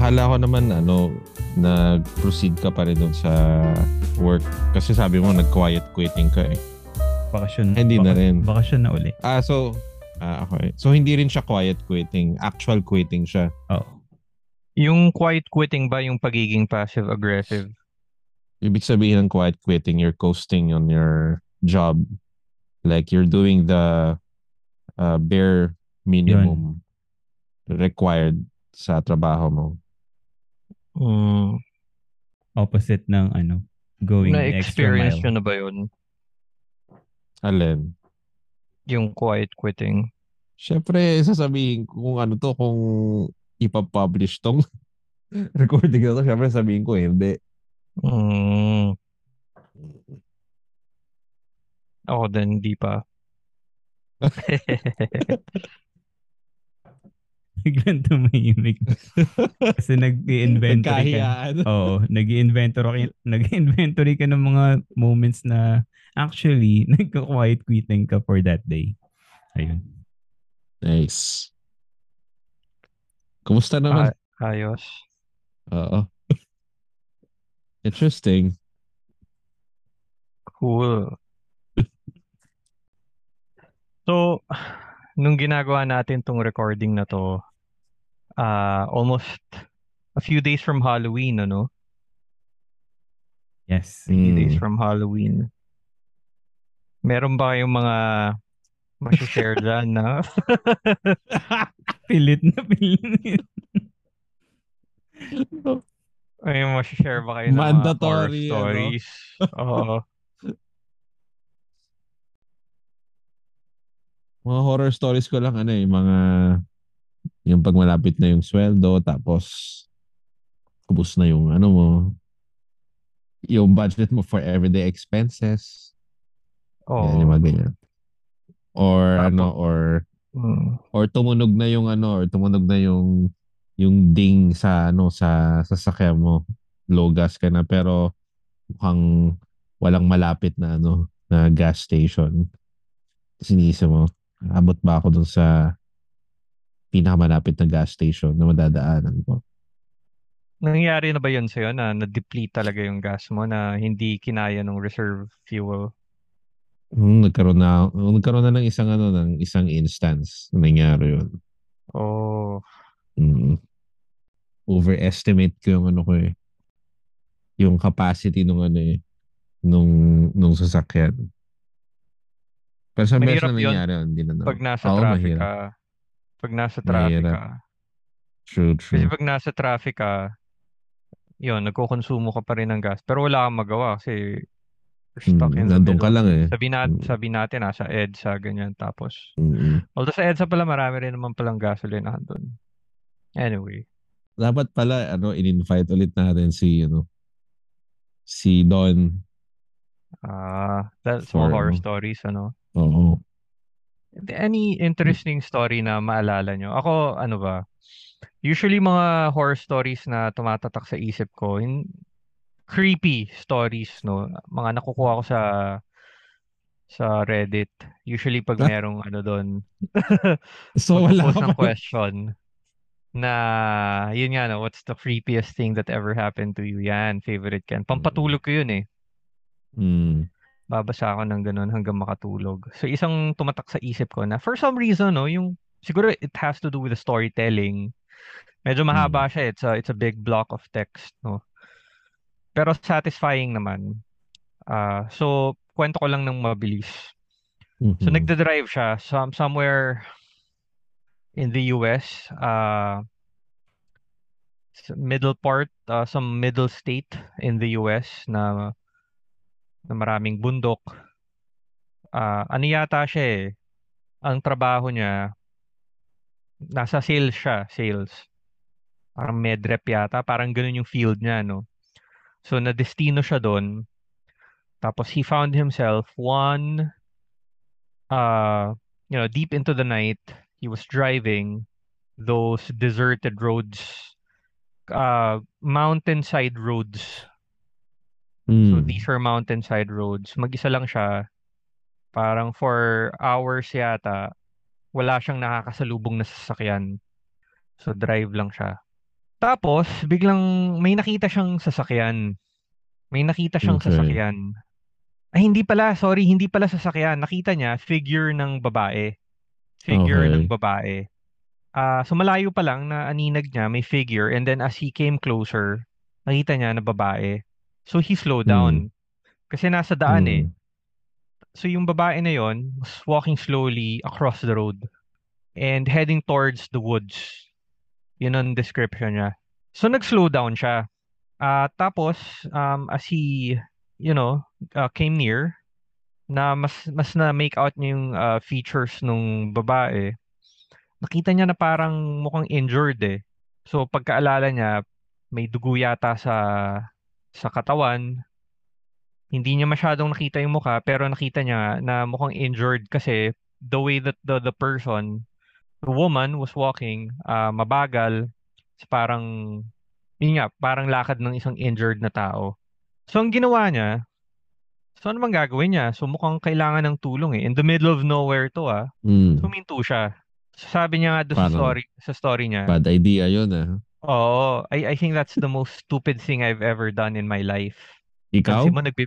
akala ko naman ano, nag-proceed ka pa rin doon sa work. Kasi sabi mo, nag-quiet quitting ka eh. Bakasyon. Hindi na baka- rin. Bakasyon na uli. Ah, so, ah, okay. So, hindi rin siya quiet quitting. Actual quitting siya. Oo. Yung quiet quitting ba yung pagiging passive-aggressive? Ibig sabihin ng quiet quitting, you're coasting on your job. Like, you're doing the uh, bare minimum required sa trabaho mo. Mm, Opposite ng ano, going the extra na-experience mile. na ba yun? Alin? Yung quiet quitting? Siyempre, sasabihin ko kung ano to, kung ipapublish tong recording na to, siyempre sabihin ko, eh, hindi. Mm. Ako din, hindi pa. Biglang tumahimik. Kasi nag-inventory ka. Oo, nag-inventory, nag-inventory ka ng mga moments na actually nagka-quiet quitting ka for that day. Ayun. Nice. Kumusta naman? Ah, ayos. Oo. Interesting. Cool. So, nung ginagawa natin tong recording na to, ah almost a few days from Halloween, ano? Yes. Few days Mm. from Halloween. Meron ba kayong mga share dyan na? Pilit na pilit. May share ba kayo ng mga horror Mandatory, ano? stories? Oo. Mga horror stories ko lang, ano eh, mga yung pag malapit na yung sweldo, tapos kubos na yung ano mo, yung budget mo for everyday expenses. Oo. Yan, yung mga ganyan. Or Tapos- ano, or Mm. or tumunog na yung ano, or tumunog na yung yung ding sa ano sa sasakyan mo. Low gas ka na pero mukhang walang malapit na ano na gas station. Sinisa mo, abot ba ako dun sa pinakamalapit na gas station na madadaanan ko? Nangyari na ba yun sa'yo na na-deplete talaga yung gas mo na hindi kinaya ng reserve fuel? Hmm, nagkaroon na nagkaroon na ng isang ano ng isang instance na nangyari yun. Oh, Mm. Overestimate ko yung ano ko eh. Yung capacity nung ano eh. Nung, nung sasakyan. Pero sa beses na nangyari yun, hindi na na. pag nasa Oo, traffic mahirap. ka. Pag nasa traffic Mahirap. ka. True, Kasi true. pag nasa traffic ka, yun, nagkukonsumo ka pa rin ng gas. Pero wala kang magawa kasi stuck Mm, in the nandun ka lang eh. Sabi, na, Mm. sabi natin, nasa EDSA, ganyan. Tapos, Mm-mm. although sa EDSA pala, marami rin naman palang gasoline doon. Anyway. Dapat pala, ano, in-invite ulit natin si, ano, si Don. Ah, that's more For, horror ano? stories, ano? Oo. Any interesting story na maalala nyo? Ako, ano ba? Usually mga horror stories na tumatatak sa isip ko, in, creepy stories, no? Mga nakukuha ko sa sa Reddit. Usually pag Ah. merong ano doon, So, wala ng question na yun nga, no? What's the creepiest thing that ever happened to you? Yan, favorite ko yan. Pampatulog ko yun eh. Mm. Babasa ako ng ganun hanggang makatulog. So isang tumatak sa isip ko na for some reason no, yung siguro it has to do with the storytelling. Medyo mahaba siya, eh. it's a it's a big block of text, no. Pero satisfying naman. Ah, so kwento ko lang ng mabilis. So Mhm. nagda-drive siya some somewhere in the US, uh middle part, uh, some middle state in the US na na maraming bundok. Ah, ano yata siya eh. Ang trabaho niya nasa sales siya, sales. Parang medrep yata, parang ganun yung field niya, no. So na-destino siya doon. Tapos he found himself one uh you know, deep into the night, he was driving those deserted roads, uh mountainside roads. So Mm. these are mountainside roads. Mag-isa lang siya. Parang for hours yata, wala siyang nakakasalubong na sasakyan. So drive lang siya. Tapos, biglang may nakita siyang sasakyan. May nakita siyang Okay. sasakyan. Ay, hindi pala. Sorry, hindi pala sasakyan. Nakita niya, figure ng babae. Figure Okay. ng babae. Ah, so malayo pa lang na aninag niya, may figure. And then as he came closer, nakita niya na babae. So he slowed down. Kasi nasa daan eh. Mm. So yung babae na yon was walking slowly across the road and heading towards the woods. Yun ang description niya. So nag-slow down siya. Ah, tapos um, as he, you know, uh, came near, na mas mas na make out niya yung uh, features nung babae. Nakita niya na parang mukhang injured eh. So pagkaalala niya, may dugo yata sa sa katawan. Hindi niya masyadong nakita yung mukha pero nakita niya na mukhang injured kasi the way that the the person, the woman was walking, ah, mabagal, parang yun nga, parang lakad ng isang injured na tao. So ang ginawa niya, so ano bang gagawin niya? So mukhang kailangan ng tulong eh. In the middle of nowhere to ah. Mm. Huminto siya. So, sabi niya nga doon sa story, sa story niya, Bad idea yun ah. Oo, I, I think that's the most stupid thing I've ever done in my life. Ikaw? Pansin mo nagbi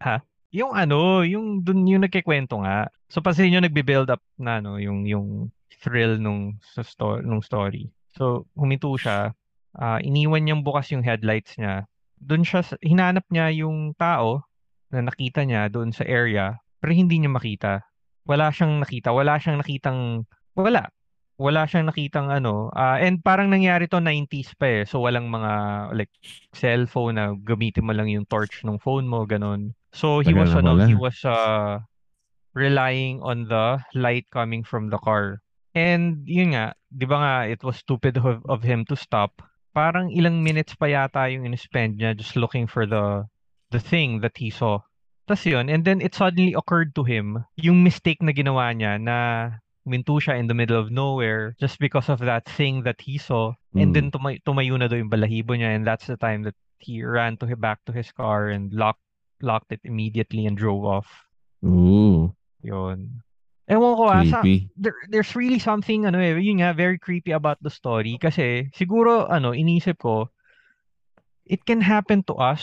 ha? Yung ano, yung dun yung nagkikwento nga. So pansin niyo nagbi-build up na no, yung yung thrill nung sa sto- nung story. So huminto siya, ah, iniwan niyang bukas yung headlights niya. Doon siya hinanap niya yung tao na nakita niya doon sa area, pero hindi niya makita. Wala siyang nakita, wala siyang nakitang wala. Wala siyang nakitang ano, ah, and parang nangyari to 90s pa eh. So walang mga like cellphone na gamitin mo lang yung torch ng phone mo, ganun. So he Tagal was ano, he was uh, relying on the light coming from the car. And yun nga, 'di ba nga it was stupid of, of him to stop. Parang ilang minutes pa yata yung in-spend niya just looking for the the thing that he saw. Tapos yun, and then it suddenly occurred to him yung mistake na ginawa niya na minto siya in the middle of nowhere just because of that thing that he saw. And Mm. then tumay tumayo na daw yung balahibo niya and that's the time that he ran to back to his car and locked locked it immediately and drove off. Ooh, Yun. Ewan ko ah, sa, there, there's really something ano eh, yun nga, very creepy about the story kasi siguro ano, inisip ko it can happen to us.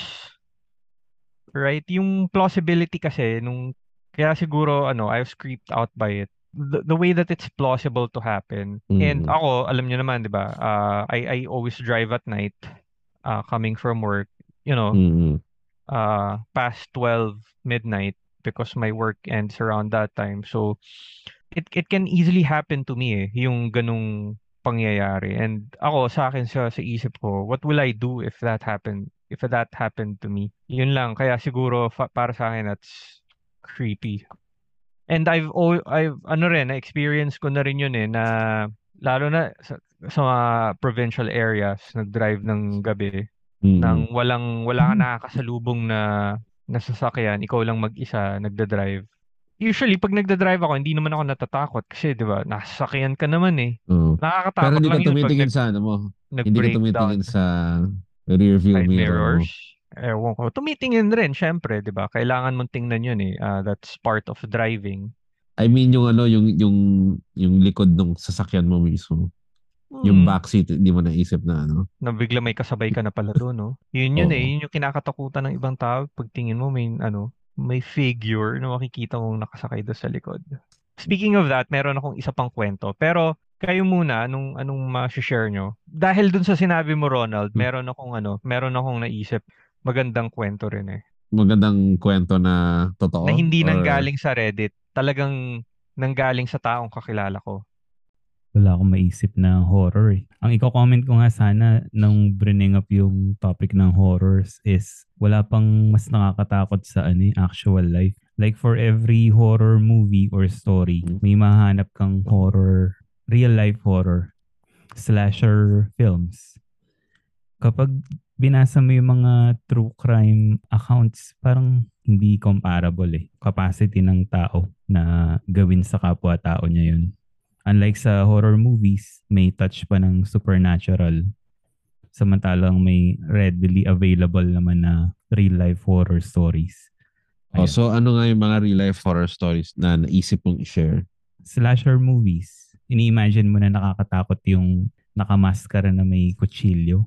Right? Yung plausibility kasi nung kaya siguro ano, I was creeped out by it. The, the way that it's plausible to happen. And Mhm. ako, alam niyo naman, 'di ba? Uh, I I always drive at night uh, coming from work, you know, Mm-mm. uh, past 12 midnight because my work ends around that time. So it it can easily happen to me eh, yung ganung pangyayari. And ako sa akin sa sa isip ko, what will I do if that happened? If that happened to me. Yun lang kaya siguro fa- para sa akin that's creepy. And I've I've ano rin na experience ko na rin yun eh na lalo na sa, sa mga provincial areas nag-drive ng gabi Mm-mm. nang walang wala kang nakakasalubong na nasasakyan, ikaw lang mag-isa nagda-drive. Usually pag nagda-drive ako, hindi naman ako natatakot kasi 'di ba, nasasakyan ka naman eh. Oo. Nakakatakot Pero hindi lang ka tumitingin sa ano mo. Hindi ka tumitingin sa rear view mirror mo. Ewan ko. Tumitingin rin, syempre, 'di ba? Kailangan mong tingnan 'yun eh. Ah, that's part of driving. I mean yung ano yung yung yung likod ng sasakyan mo mismo. Yung Hmm, backseat hindi mo naisip na ano. na bigla may kasabay ka na pala doon, no? Yun yun eh, yun yung kinakatakutan ng ibang tao pag tingin mo may ano, may figure na makikita mong nakasakay doon sa likod. Speaking of that, meron akong isa pang kwento. Pero kayo muna, anong anong ma-share nyo? Dahil dun sa sinabi mo, Ronald, Hmm. meron akong ano, meron akong naisip magandang kwento rin eh. Magandang kwento na totoo Na hindi or nanggaling sa Reddit, talagang nanggaling sa taong kakilala ko. Wala akong maisip na horror eh. Ang i-comment ko nga sana nung bringing up yung topic ng horrors is wala pang mas nakakatakot sa ano, eh, actual life. Like for every horror movie or story, Mm. may mahanap kang horror, real life horror, slasher films. Kapag binasa mo yung mga true crime accounts, parang hindi comparable eh. Capacity ng tao na gawin sa kapwa-tao niya yun. Unlike sa horror movies, may touch pa ng supernatural. Samantalang may readily available naman na real-life horror stories. Oh, Ayun. so ano nga yung mga real life horror stories na naisip mong i-share? Slasher movies, ini-imagine mo na nakakatakot yung nakamaskara na may kutsilyo.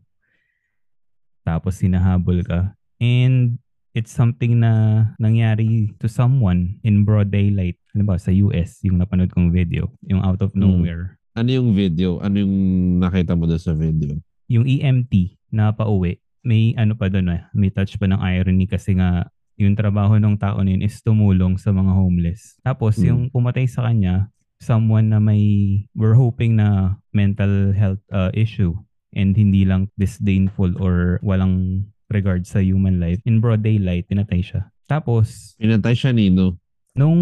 Tapos sinahabol ka. And it's something na nangyari to someone in broad daylight. Halimbawa sa US, yung napanood kong video, yung out of Mm. nowhere. Ano yung video? Ano yung nakita mo doon sa video? Yung EMT na pauwi, may ano pa doon eh, may touch pa ng irony kasi nga yung trabaho ng tao na yun is tumulong sa mga homeless. Tapos Mm. yung pumatay sa kanya, someone na may, we're hoping na mental health uh, issue and hindi lang disdainful or walang regard sa human life. In broad daylight, tinatay siya. Tapos, Pinatay siya nino. nung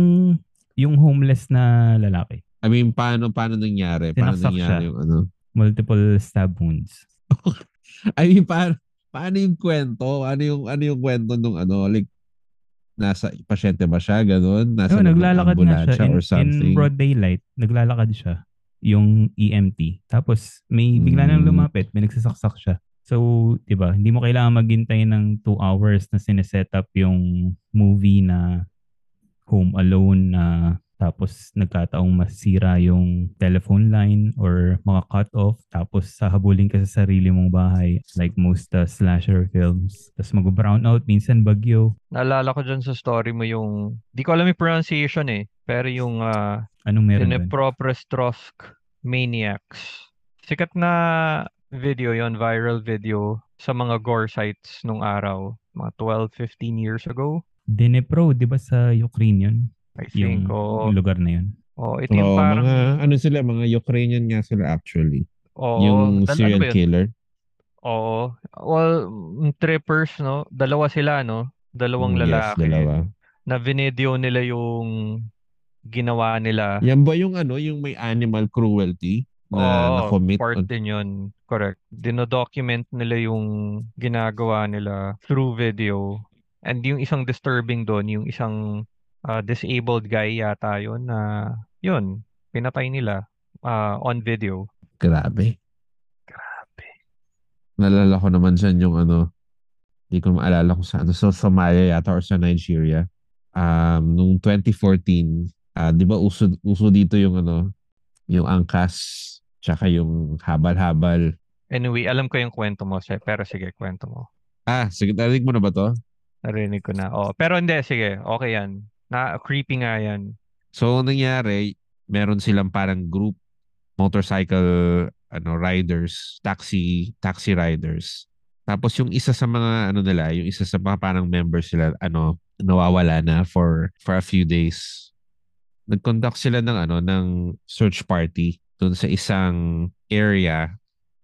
yung homeless na lalaki, I mean, paano, paano nangyari? Paano Sinaksak nangyari siya. yung ano? multiple stab wounds. I mean, paano, paano yung kwento? Ano yung, ano yung kwento nung ano? Like, nasa pasyente ba siya? Ganun? Nasa ng naglalakad nga siya in, or in something? broad daylight. Naglalakad siya yung EMT. Tapos may bigla nang Mm. lumapit, may nagsasaksak siya. So, 'di ba, hindi mo kailangan maghintay ng 2 hours na sineset up yung movie na Home Alone na tapos nagkataong masira yung telephone line or mga cut off tapos sahabulin ka sa sarili mong bahay like most uh, slasher films tapos mag-brown out minsan bagyo Naalala ko dyan sa story mo yung, di ko alam yung pronunciation eh, pero yung uh, anong meron doon? Dnipropetrovsk Maniacs. Sikat na video yon viral video sa mga gore sites nung araw, mga 12-15 years ago. Dnipro, 'di ba sa Ukraine 'yun? I Yung, think, oo. yung lugar na 'yun. Oo, ito yung Oo, parang, mga, ano sila, mga Ukrainian nga sila actually. oo, yung ano serial yun? killer. Oo. Well, trippers, no? Dalawa sila, no? Dalawang Mm, Yes, lalaki. dalawa. Na video nila yung ginawa nila. Yan ba yung ano, yung may animal cruelty na Oo, na-commit? part din yun. Correct. Dinodocument nila yung ginagawa nila through video. And yung isang disturbing doon, yung isang ah, disabled guy yata yun na yun, pinatay nila ah, on video. Grabe. Grabe. Nalala ko naman dyan yung ano, hindi ko maalala kung saan. Sa Somalia yata or sa Nigeria. Um, nung 2014, ah, di ba uso, uso dito yung ano, yung angkas, tsaka yung habal-habal. Anyway, alam ko yung kwento mo, Seth, pero sige, kwento mo. Ah, sige, narinig mo na ba to? Narinig ko na. Oh, pero hindi, sige, okay yan. Na creepy nga yan. So, ang nangyari, meron silang parang group motorcycle ano riders, taxi taxi riders. Tapos yung isa sa mga ano nila, yung isa sa mga parang members sila ano nawawala na for for a few days. Nag-conduct sila ng ano ng search party doon sa isang area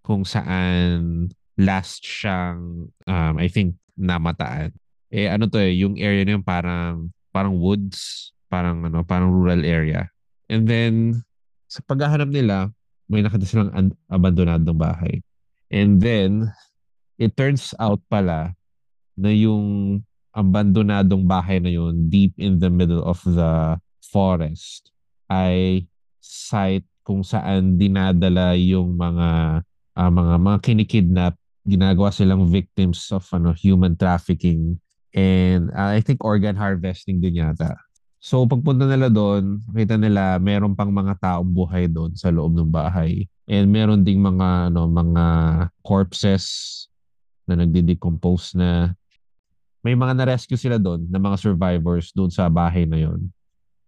kung saan last siyang um, I think namataan. Eh ano to eh, yung area na yun parang parang woods, parang ano, parang rural area. And then sa paghahanap nila, may nakita silang an- abandonadong bahay. And then it turns out pala na yung abandonadong bahay na yun deep in the middle of the forest ay site kung saan dinadala yung mga ah, mga mga kinikidnap ginagawa silang victims of ano human trafficking and ah, I think organ harvesting din yata. So pagpunta nila doon, kita nila meron pang mga taong buhay doon sa loob ng bahay. And meron ding mga ano mga corpses na nagde-decompose na may mga na-rescue sila doon na mga survivors doon sa bahay na yon.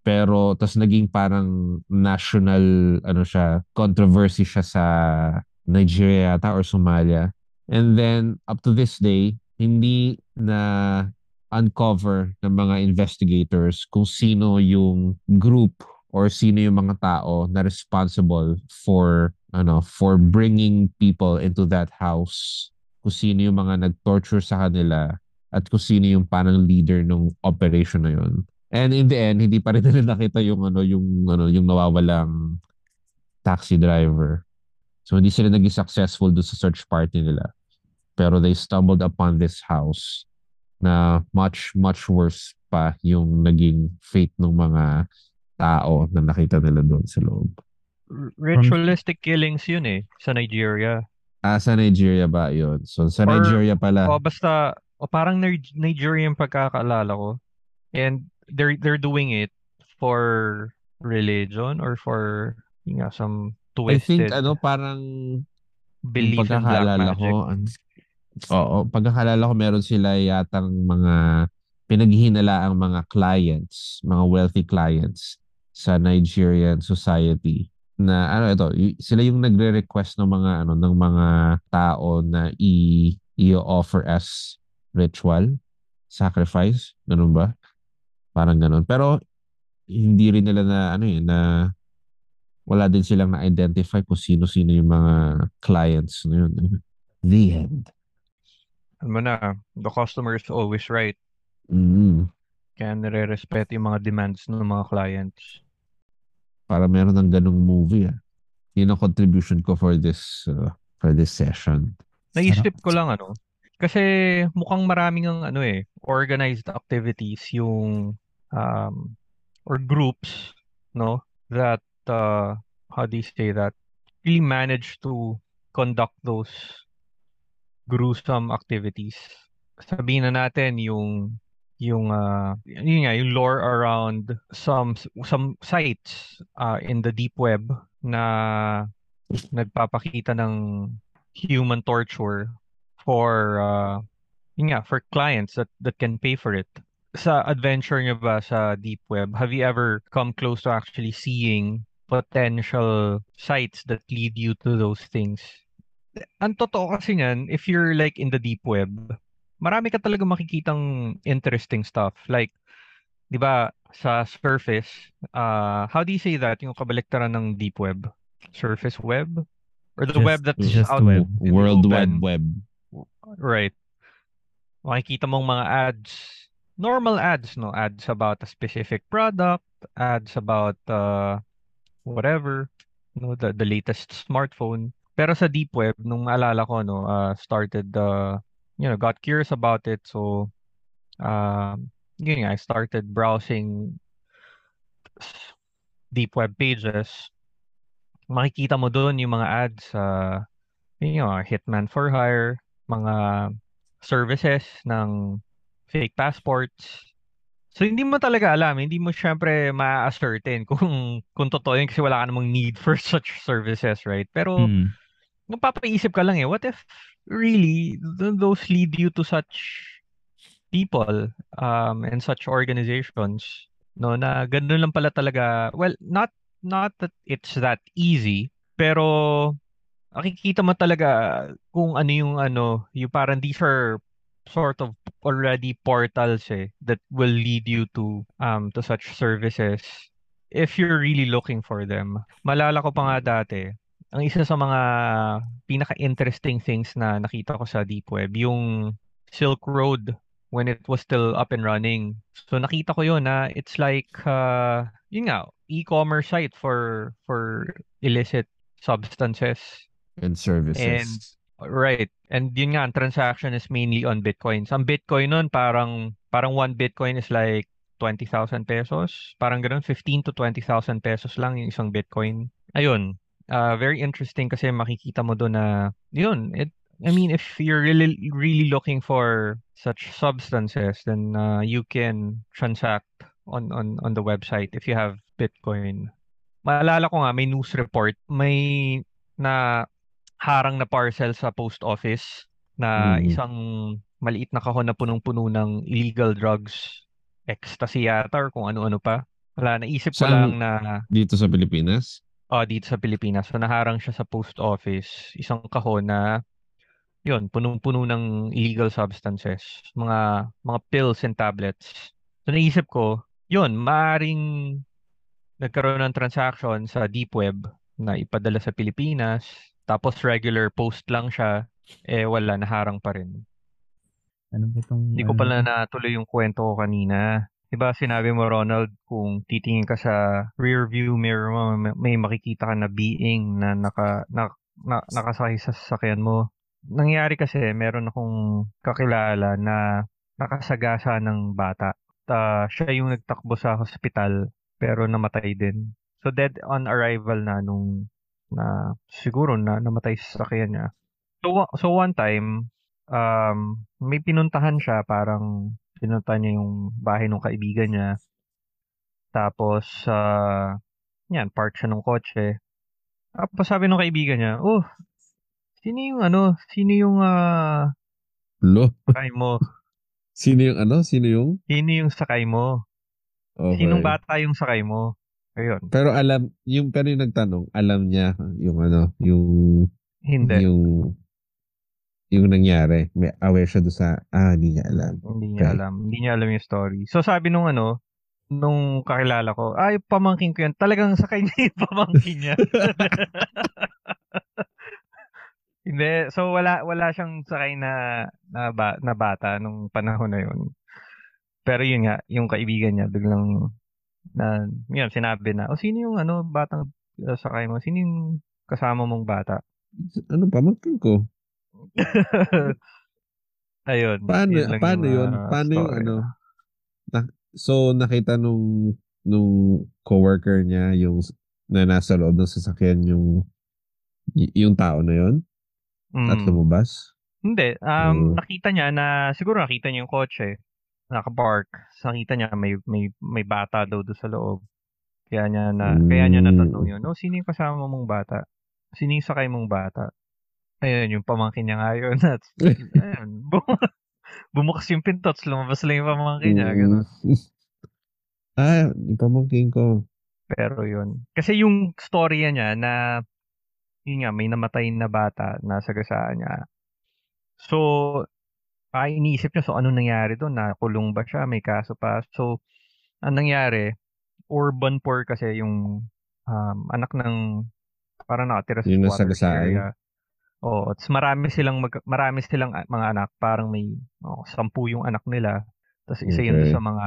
Pero tas naging parang national ano siya, controversy siya sa Nigeria yata or Somalia. And then up to this day, hindi na uncover ng mga investigators kung sino yung group or sino yung mga tao na responsible for ano for bringing people into that house kung sino yung mga nag-torture sa kanila at kung sino yung parang leader ng operation na yun. And in the end, hindi pa rin nila nakita yung ano yung ano yung nawawalang taxi driver. So hindi sila naging successful doon sa search party nila. Pero they stumbled upon this house na much much worse pa yung naging fate ng mga tao na nakita nila doon sa loob. Ritualistic killings yun eh, sa Nigeria. Ah, sa Nigeria ba yun? So sa Or- Nigeria pala. O basta, o parang Nig- Nigerian pagkakaalala ko. And they're they're doing it for religion or for yun nga, some I think twisted. ano parang belief in black magic. ko, an- oo, pagkakaalala ko meron sila yatang mga pinaghihinala ang mga clients, mga wealthy clients sa Nigerian society na ano ito, sila yung nagre-request ng mga ano ng mga tao na i i-offer as ritual, sacrifice, ganun ba? Parang ganun. Pero hindi rin nila na ano yun, na wala din silang na-identify kung sino-sino yung mga clients na yun. The end. Alam mo na, the customer is always right. Mm. Kaya nire-respeto yung mga demands ng mga clients. Para meron ng ganung movie. Ah. Yun ang contribution ko for this uh, for this session. Naisip ko lang ano, kasi mukhang maraming ang ano eh, organized activities yung um, or groups, no, that uh, how do you say that, really manage to conduct those gruesome activities. Sabihin na natin yung yung uh, yun nga, yung lore around some some sites uh, in the deep web na nagpapakita ng human torture for uh, yun nga, for clients that that can pay for it. Sa adventure nyo ba sa deep web, have you ever come close to actually seeing potential sites that lead you to those things? Ang totoo kasi niyan, if you're like in the deep web, marami ka talaga makikitang interesting stuff. Like, di ba, sa surface, uh, how do you say that, yung kabaliktaran ng deep web? Surface web? Or the Just- web that's just out web. World? Wide Web. Right. Makikita mong mga ads, normal ads, no? Ads about a specific product, ads about uh, whatever, no, the, the latest smartphone. Pero sa deep web, nung naalala ko, no, uh, started, uh, you know, got curious about it. So, um, yun nga, I started browsing deep web pages. Makikita mo doon yung mga ads sa, yun nga, Hitman for Hire, mga services ng fake passports. So hindi mo talaga alam, hindi mo syempre ma-ascertain kung kung totoo yun kasi wala ka namang need for such services, right? Pero Mm. Mapapaisip ka lang eh, what if really th- those lead you to such people um and such organizations no na ganun lang pala talaga. Well not not that it's that easy pero nakikita mo talaga kung ano yung ano yung parang these are sort of already portals eh that will lead you to um to such services if you're really looking for them. Malala ko pa nga dati ang isa sa mga pinaka-interesting things na nakita ko sa deep web yung Silk Road when it was still up and running. So nakita ko yun na it's like uh, yun nga e-commerce site for for illicit substances. And services. And right. And yun nga ang transaction is mainly on Bitcoins. Ang Bitcoin nun parang parang one Bitcoin is like 20,000 pesos. Parang ganun 15 to 20,000 pesos lang yung isang Bitcoin. Ayun. Uh, very interesting kasi makikita mo doon na yun, it I mean, if you're really really looking for such substances, then uh, you can transact on on on the website if you have Bitcoin. Maalala ko nga may news report, may na harang na parcel sa post office na Mm. isang maliit na kahon na punong-puno ng illegal drugs, ecstasy yata or kung ano-ano pa. Wala, naisip ko Saan- lang na Dito sa Pilipinas. Ah, dito sa Pilipinas. So naharang siya sa post office, isang kahon na yun, punong-puno ng illegal substances, mga mga pills and tablets. So naisip ko, yun, maaring nagkaroon ng transaction sa deep web na ipadala sa Pilipinas, tapos regular post lang siya, eh wala, naharang pa rin. Ano ba tong... Hindi ko ano pala to? natuloy yung kwento ko kanina. Diba sinabi mo, Ronald, kung titingin ka sa rear view mirror mo, may, makikita ka na being na, naka, na, na, nakasakay sa sasakyan mo. Nangyari kasi, meron akong kakilala na nakasagasa ng bata. Ta, siya yung nagtakbo sa hospital, pero namatay din. So dead on arrival na nung na siguro na namatay sa sasakyan niya. So, so one time, um, may pinuntahan siya, parang pinuntahan niya yung bahay ng kaibigan niya. Tapos, ah, yan, park siya ng kotse. Tapos sabi ng kaibigan niya, oh, Sino yung ano? Sino yung ah, Lo. sakay mo? Sino yung ano? Sino yung? Sino yung sakay mo? Okay. Sinong bata yung sakay mo? Ayun. Pero alam, yung pero yung nagtanong, alam niya yung ano, yung Hindi. yung yung nangyari. May aware siya doon sa, ah, hindi niya alam. Hindi niya Okay. alam. Hindi niya alam yung story. So sabi nung ano, nung kakilala ko, ay, pamangkin ko yan. Talagang sakay niya yung pamangkin niya. Hindi. So wala wala siyang sakay na na, ba, na bata nung panahon na yun. Pero yun nga, yung kaibigan niya biglang na yun, sinabi na, oh, sino yung ano, batang uh, sakay mo? Sino yung kasama mong bata? Ano pa, magkin ko. Ayun. Paano, yun paano yun? Paano yung story. ano? Na- so, nakita nung nung coworker niya yung na nasa loob ng sasakyan yung yung tao na yun at Mm. lumabas. Hindi. Mm. Um, nakita niya na, siguro nakita niya yung kotse. Naka-park. Nakita niya may, may, may bata daw doon sa loob. Kaya niya na, kaya niya Mm. natanong yun. Oh, sino yung kasama mong bata? Sino yung sakay mong bata? Ayun, yung pamangkin niya nga yun. At, ayun, bum- bumukas yung pinto, tapos lumabas lang yung pamangkin niya. Ganun. Mm. ah, yung pamangkin ko. Pero yun. Kasi yung storya niya na, yun nga, may namatay na bata na sagasaan niya. So, ay iniisip niya, so ano nangyari doon? Nakulong ba siya? May kaso pa? So, ang nangyari, urban poor kasi yung um, anak ng parang nakatira sa Yung squatters nasagasaan? area. Oo, at marami silang mag, marami silang a- mga anak, parang may oh, sampu yung anak nila. Tapos isa yun Okay. sa mga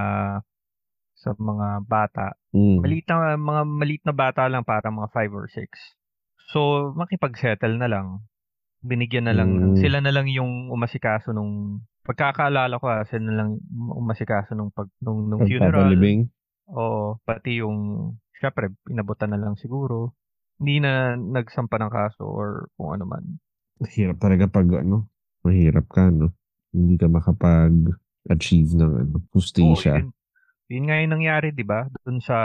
sa mga bata. Mm. Maliit na mga maliit na bata lang para mga 5 or 6. So makipag-settle na lang. Binigyan na lang Mm. sila na lang yung umasikaso nung pagkakaalala ko ah, sila na lang umasikaso nung pag nung, nung funeral. Oo, pati yung syempre inabutan na lang siguro. Hindi na nagsampa ng kaso or kung ano man. Hirap talaga pag ano, mahirap ka, no? Hindi ka makapag-achieve ng ano, hustisya. yun, yun nga yung nangyari, di ba? Doon sa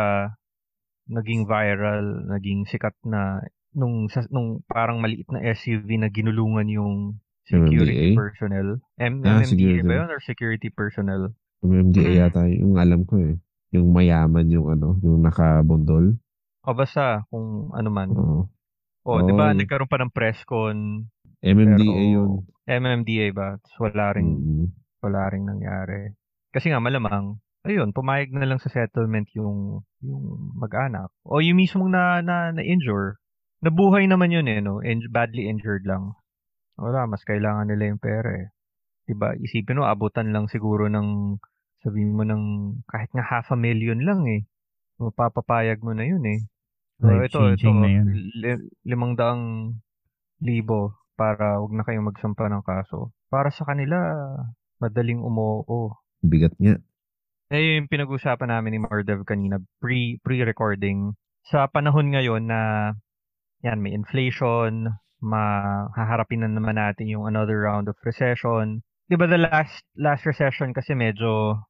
naging viral, naging sikat na nung sa, nung parang maliit na SUV na ginulungan yung security MMDA? personnel. M- Ah, MMDA security. ba yun or security personnel? Yung MDA yata, yung alam ko eh. Yung mayaman yung ano, yung nakabundol. O basta kung ano man. Oo. O, di ba Oh. nagkaroon pa ng press con MMDA Pero- yun. MMDA ba? Wala ring Mm. wala ring nangyari. Kasi nga malamang ayun, pumayag na lang sa settlement yung yung mag-anak. O yung mismong na na, na injure. Nabuhay naman yun eh, no? In, badly injured lang. Wala, mas kailangan nila yung pera eh. 'Di ba? Isipin mo, abutan lang siguro ng sabihin mo ng kahit nga half a million lang eh. Mapapapayag mo na yun eh. So, ito, ito, na yun. li- limang daang libo para wag na kayong magsampa ng kaso. Para sa kanila, madaling umoo. Bigat nga. Eh, yung pinag-usapan namin ni Mardev kanina, pre, pre-recording. Sa panahon ngayon na, yan, may inflation, mahaharapin na naman natin yung another round of recession. Di ba the last, last recession kasi medyo,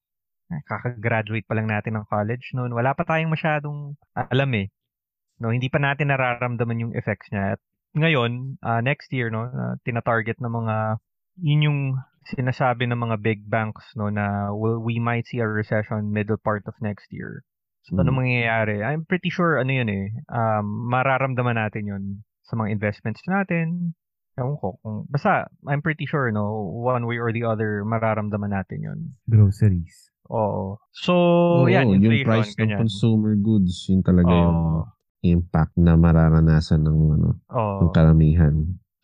eh, kakagraduate pa lang natin ng college noon. Wala pa tayong masyadong alam eh. No, hindi pa natin nararamdaman yung effects niya. At ngayon, ah, next year, no, na tina-target ng mga, yun yung sinasabi ng mga big banks no na will, we might see a recession middle part of next year. So ano Mm. mangyayari? I'm pretty sure ano yun eh. Um, mararamdaman natin yun sa mga investments natin. Ewan ko. Kung, basta, I'm pretty sure, no, one way or the other, mararamdaman natin yun. Groceries. Oo. So, Oo, yan, yung inflation, price ng ganyan. consumer goods, yun talaga yung Oo. Impact na mararanasan ng ano, Oo. ng karamihan.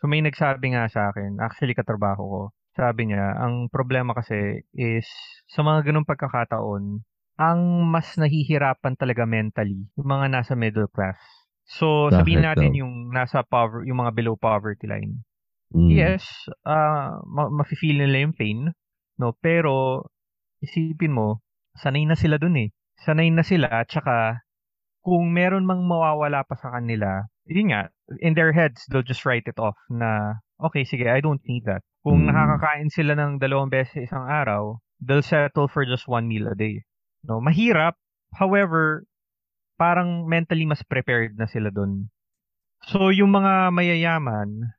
So may nagsabi nga sa akin, actually katrabaho ko, sabi niya, ang problema kasi is sa mga ganung pagkakataon, ang mas nahihirapan talaga mentally yung mga nasa middle class. So sabihin natin daw? yung nasa pover yung mga below poverty line. Mm. Yes, ah ma- mafe-feel nila yung pain, no? Pero isipin mo, sanay na sila dun eh. Sanay na sila at saka kung meron mang mawawala pa sa kanila, yun nga, in their heads, they'll just write it off na, okay, sige, I don't need that. Kung Mm. nakakakain sila ng dalawang beses sa isang araw, they'll settle for just one meal a day. No, mahirap. However, parang mentally mas prepared na sila dun. So, yung mga mayayaman,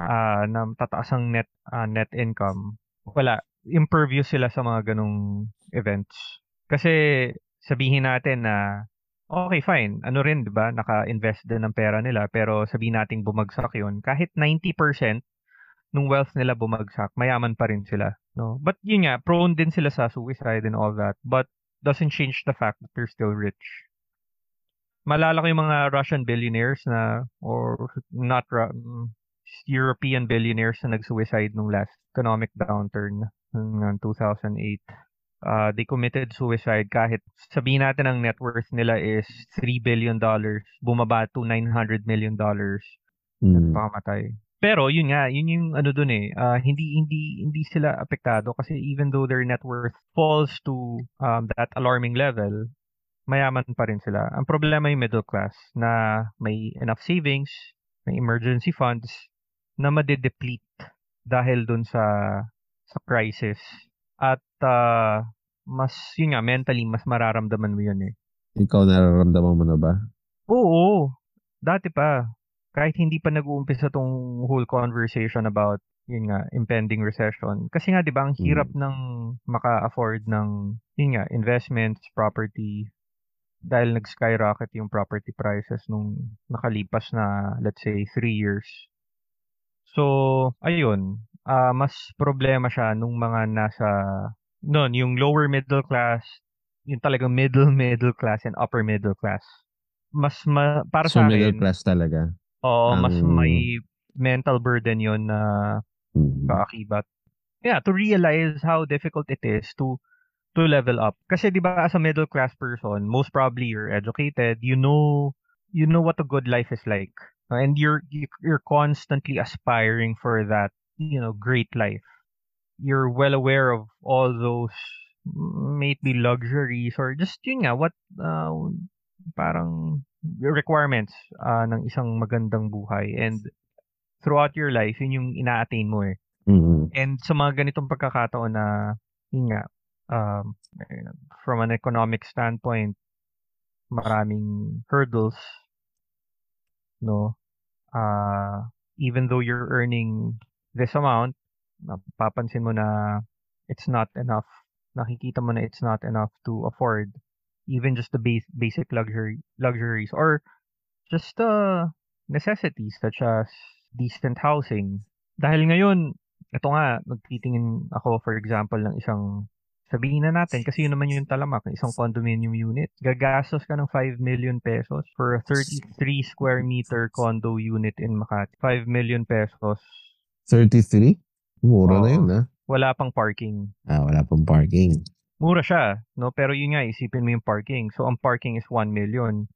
ah, na tataas ang net ah, net income, wala, impervious sila sa mga ganong events. Kasi sabihin natin na okay fine, ano rin 'di ba, naka-invest din ng pera nila pero sabihin nating bumagsak 'yun, kahit 90% nung wealth nila bumagsak, mayaman pa rin sila, no? But yun nga, prone din sila sa suicide and all that, but doesn't change the fact that they're still rich. Malala ko yung mga Russian billionaires na or not mm, European billionaires na nag-suicide nung last economic downturn ng 2008. Uh, they committed suicide kahit sabihin natin ang net worth nila is 3 billion dollars, bumaba to 900 million dollars. Mm. Pakamatay. Pero yun nga, yun yung ano dun eh, ah, hindi hindi hindi sila apektado kasi even though their net worth falls to um, that alarming level, mayaman pa rin sila. Ang problema yung middle class na may enough savings, may emergency funds na madedeplete dahil dun sa sa crisis. At ah, mas yun nga mentally mas mararamdaman mo yun eh. Ikaw nararamdaman mo na ba? Oo, dati pa. Kahit hindi pa nag-uumpisa tong whole conversation about yun nga, impending recession. Kasi nga, di ba, ang hirap Mm. ng maka-afford ng, yun nga, investments, property, dahil nag-skyrocket yung property prices nung nakalipas na, let's say, three years. So, ayun, ah mas problema siya nung mga nasa, noon, yung lower middle class, yung talagang middle middle class and upper middle class. Mas ma, para so sa middle akin, class talaga. oo, mas ang- may mental burden yon na Mm. kaakibat. Yeah, to realize how difficult it is to to level up. Kasi 'di ba as a middle class person, most probably you're educated, you know you know what a good life is like. And you're you- you're constantly aspiring for that, you know, great life. You're well aware of all those mm, may it be luxuries or just yun nga what uh, parang requirements uh, ng isang magandang buhay and throughout your life yun yung ina-attain mo eh. Mm. And sa mga ganitong pagkakataon na, yun nga, um, from an economic standpoint, maraming hurdles, no? Uh, even though you're earning this amount, napapansin mo na it's not enough. Nakikita mo na it's not enough to afford even just the base, basic luxury luxuries or just uh, necessities such as decent housing. Dahil ngayon, ito nga, magtitingin ako for example ng isang sabihin na natin kasi yun naman yung talamak, isang condominium unit. Gagastos ka ng 5 million pesos for a 33 square meter condo unit in Makati. 5 million pesos. 33? Mura na Oo. yun, ah. Wala pang parking. Ah, wala pang parking. Mura siya, no? Pero yun nga, isipin mo yung parking. So, ang parking is 1 million.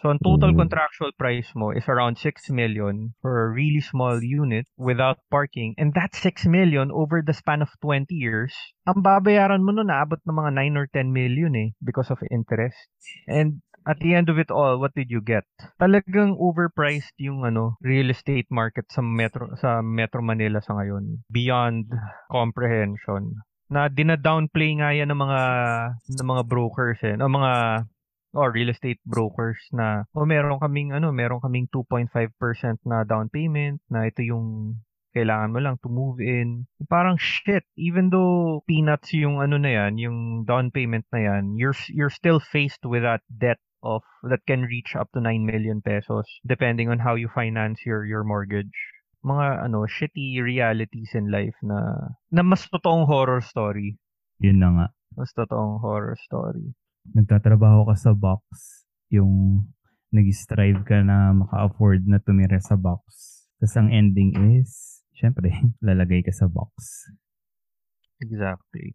So, ang total Mm. contractual price mo is around 6 million for a really small unit without parking. And that 6 million over the span of 20 years, ang babayaran mo nun naabot ng mga 9 or 10 million eh because of interest. And at the end of it all, what did you get? Talagang overpriced yung ano, real estate market sa Metro sa Metro Manila sa ngayon. Beyond comprehension na dina-downplay nga yan ng mga ng mga brokers eh, ng mga or real estate brokers na oh meron kaming ano, meron kaming 2.5% na down payment na ito yung kailangan mo lang to move in. Parang shit, even though peanuts yung ano na yan, yung down payment na yan, you're you're still faced with that debt of that can reach up to 9 million pesos depending on how you finance your your mortgage mga ano shitty realities in life na na mas totoong horror story. Yun na nga. Mas totoong horror story. Nagtatrabaho ka sa box, yung nag-strive ka na maka-afford na tumira sa box. Tapos ang ending is, syempre, lalagay ka sa box. Exactly.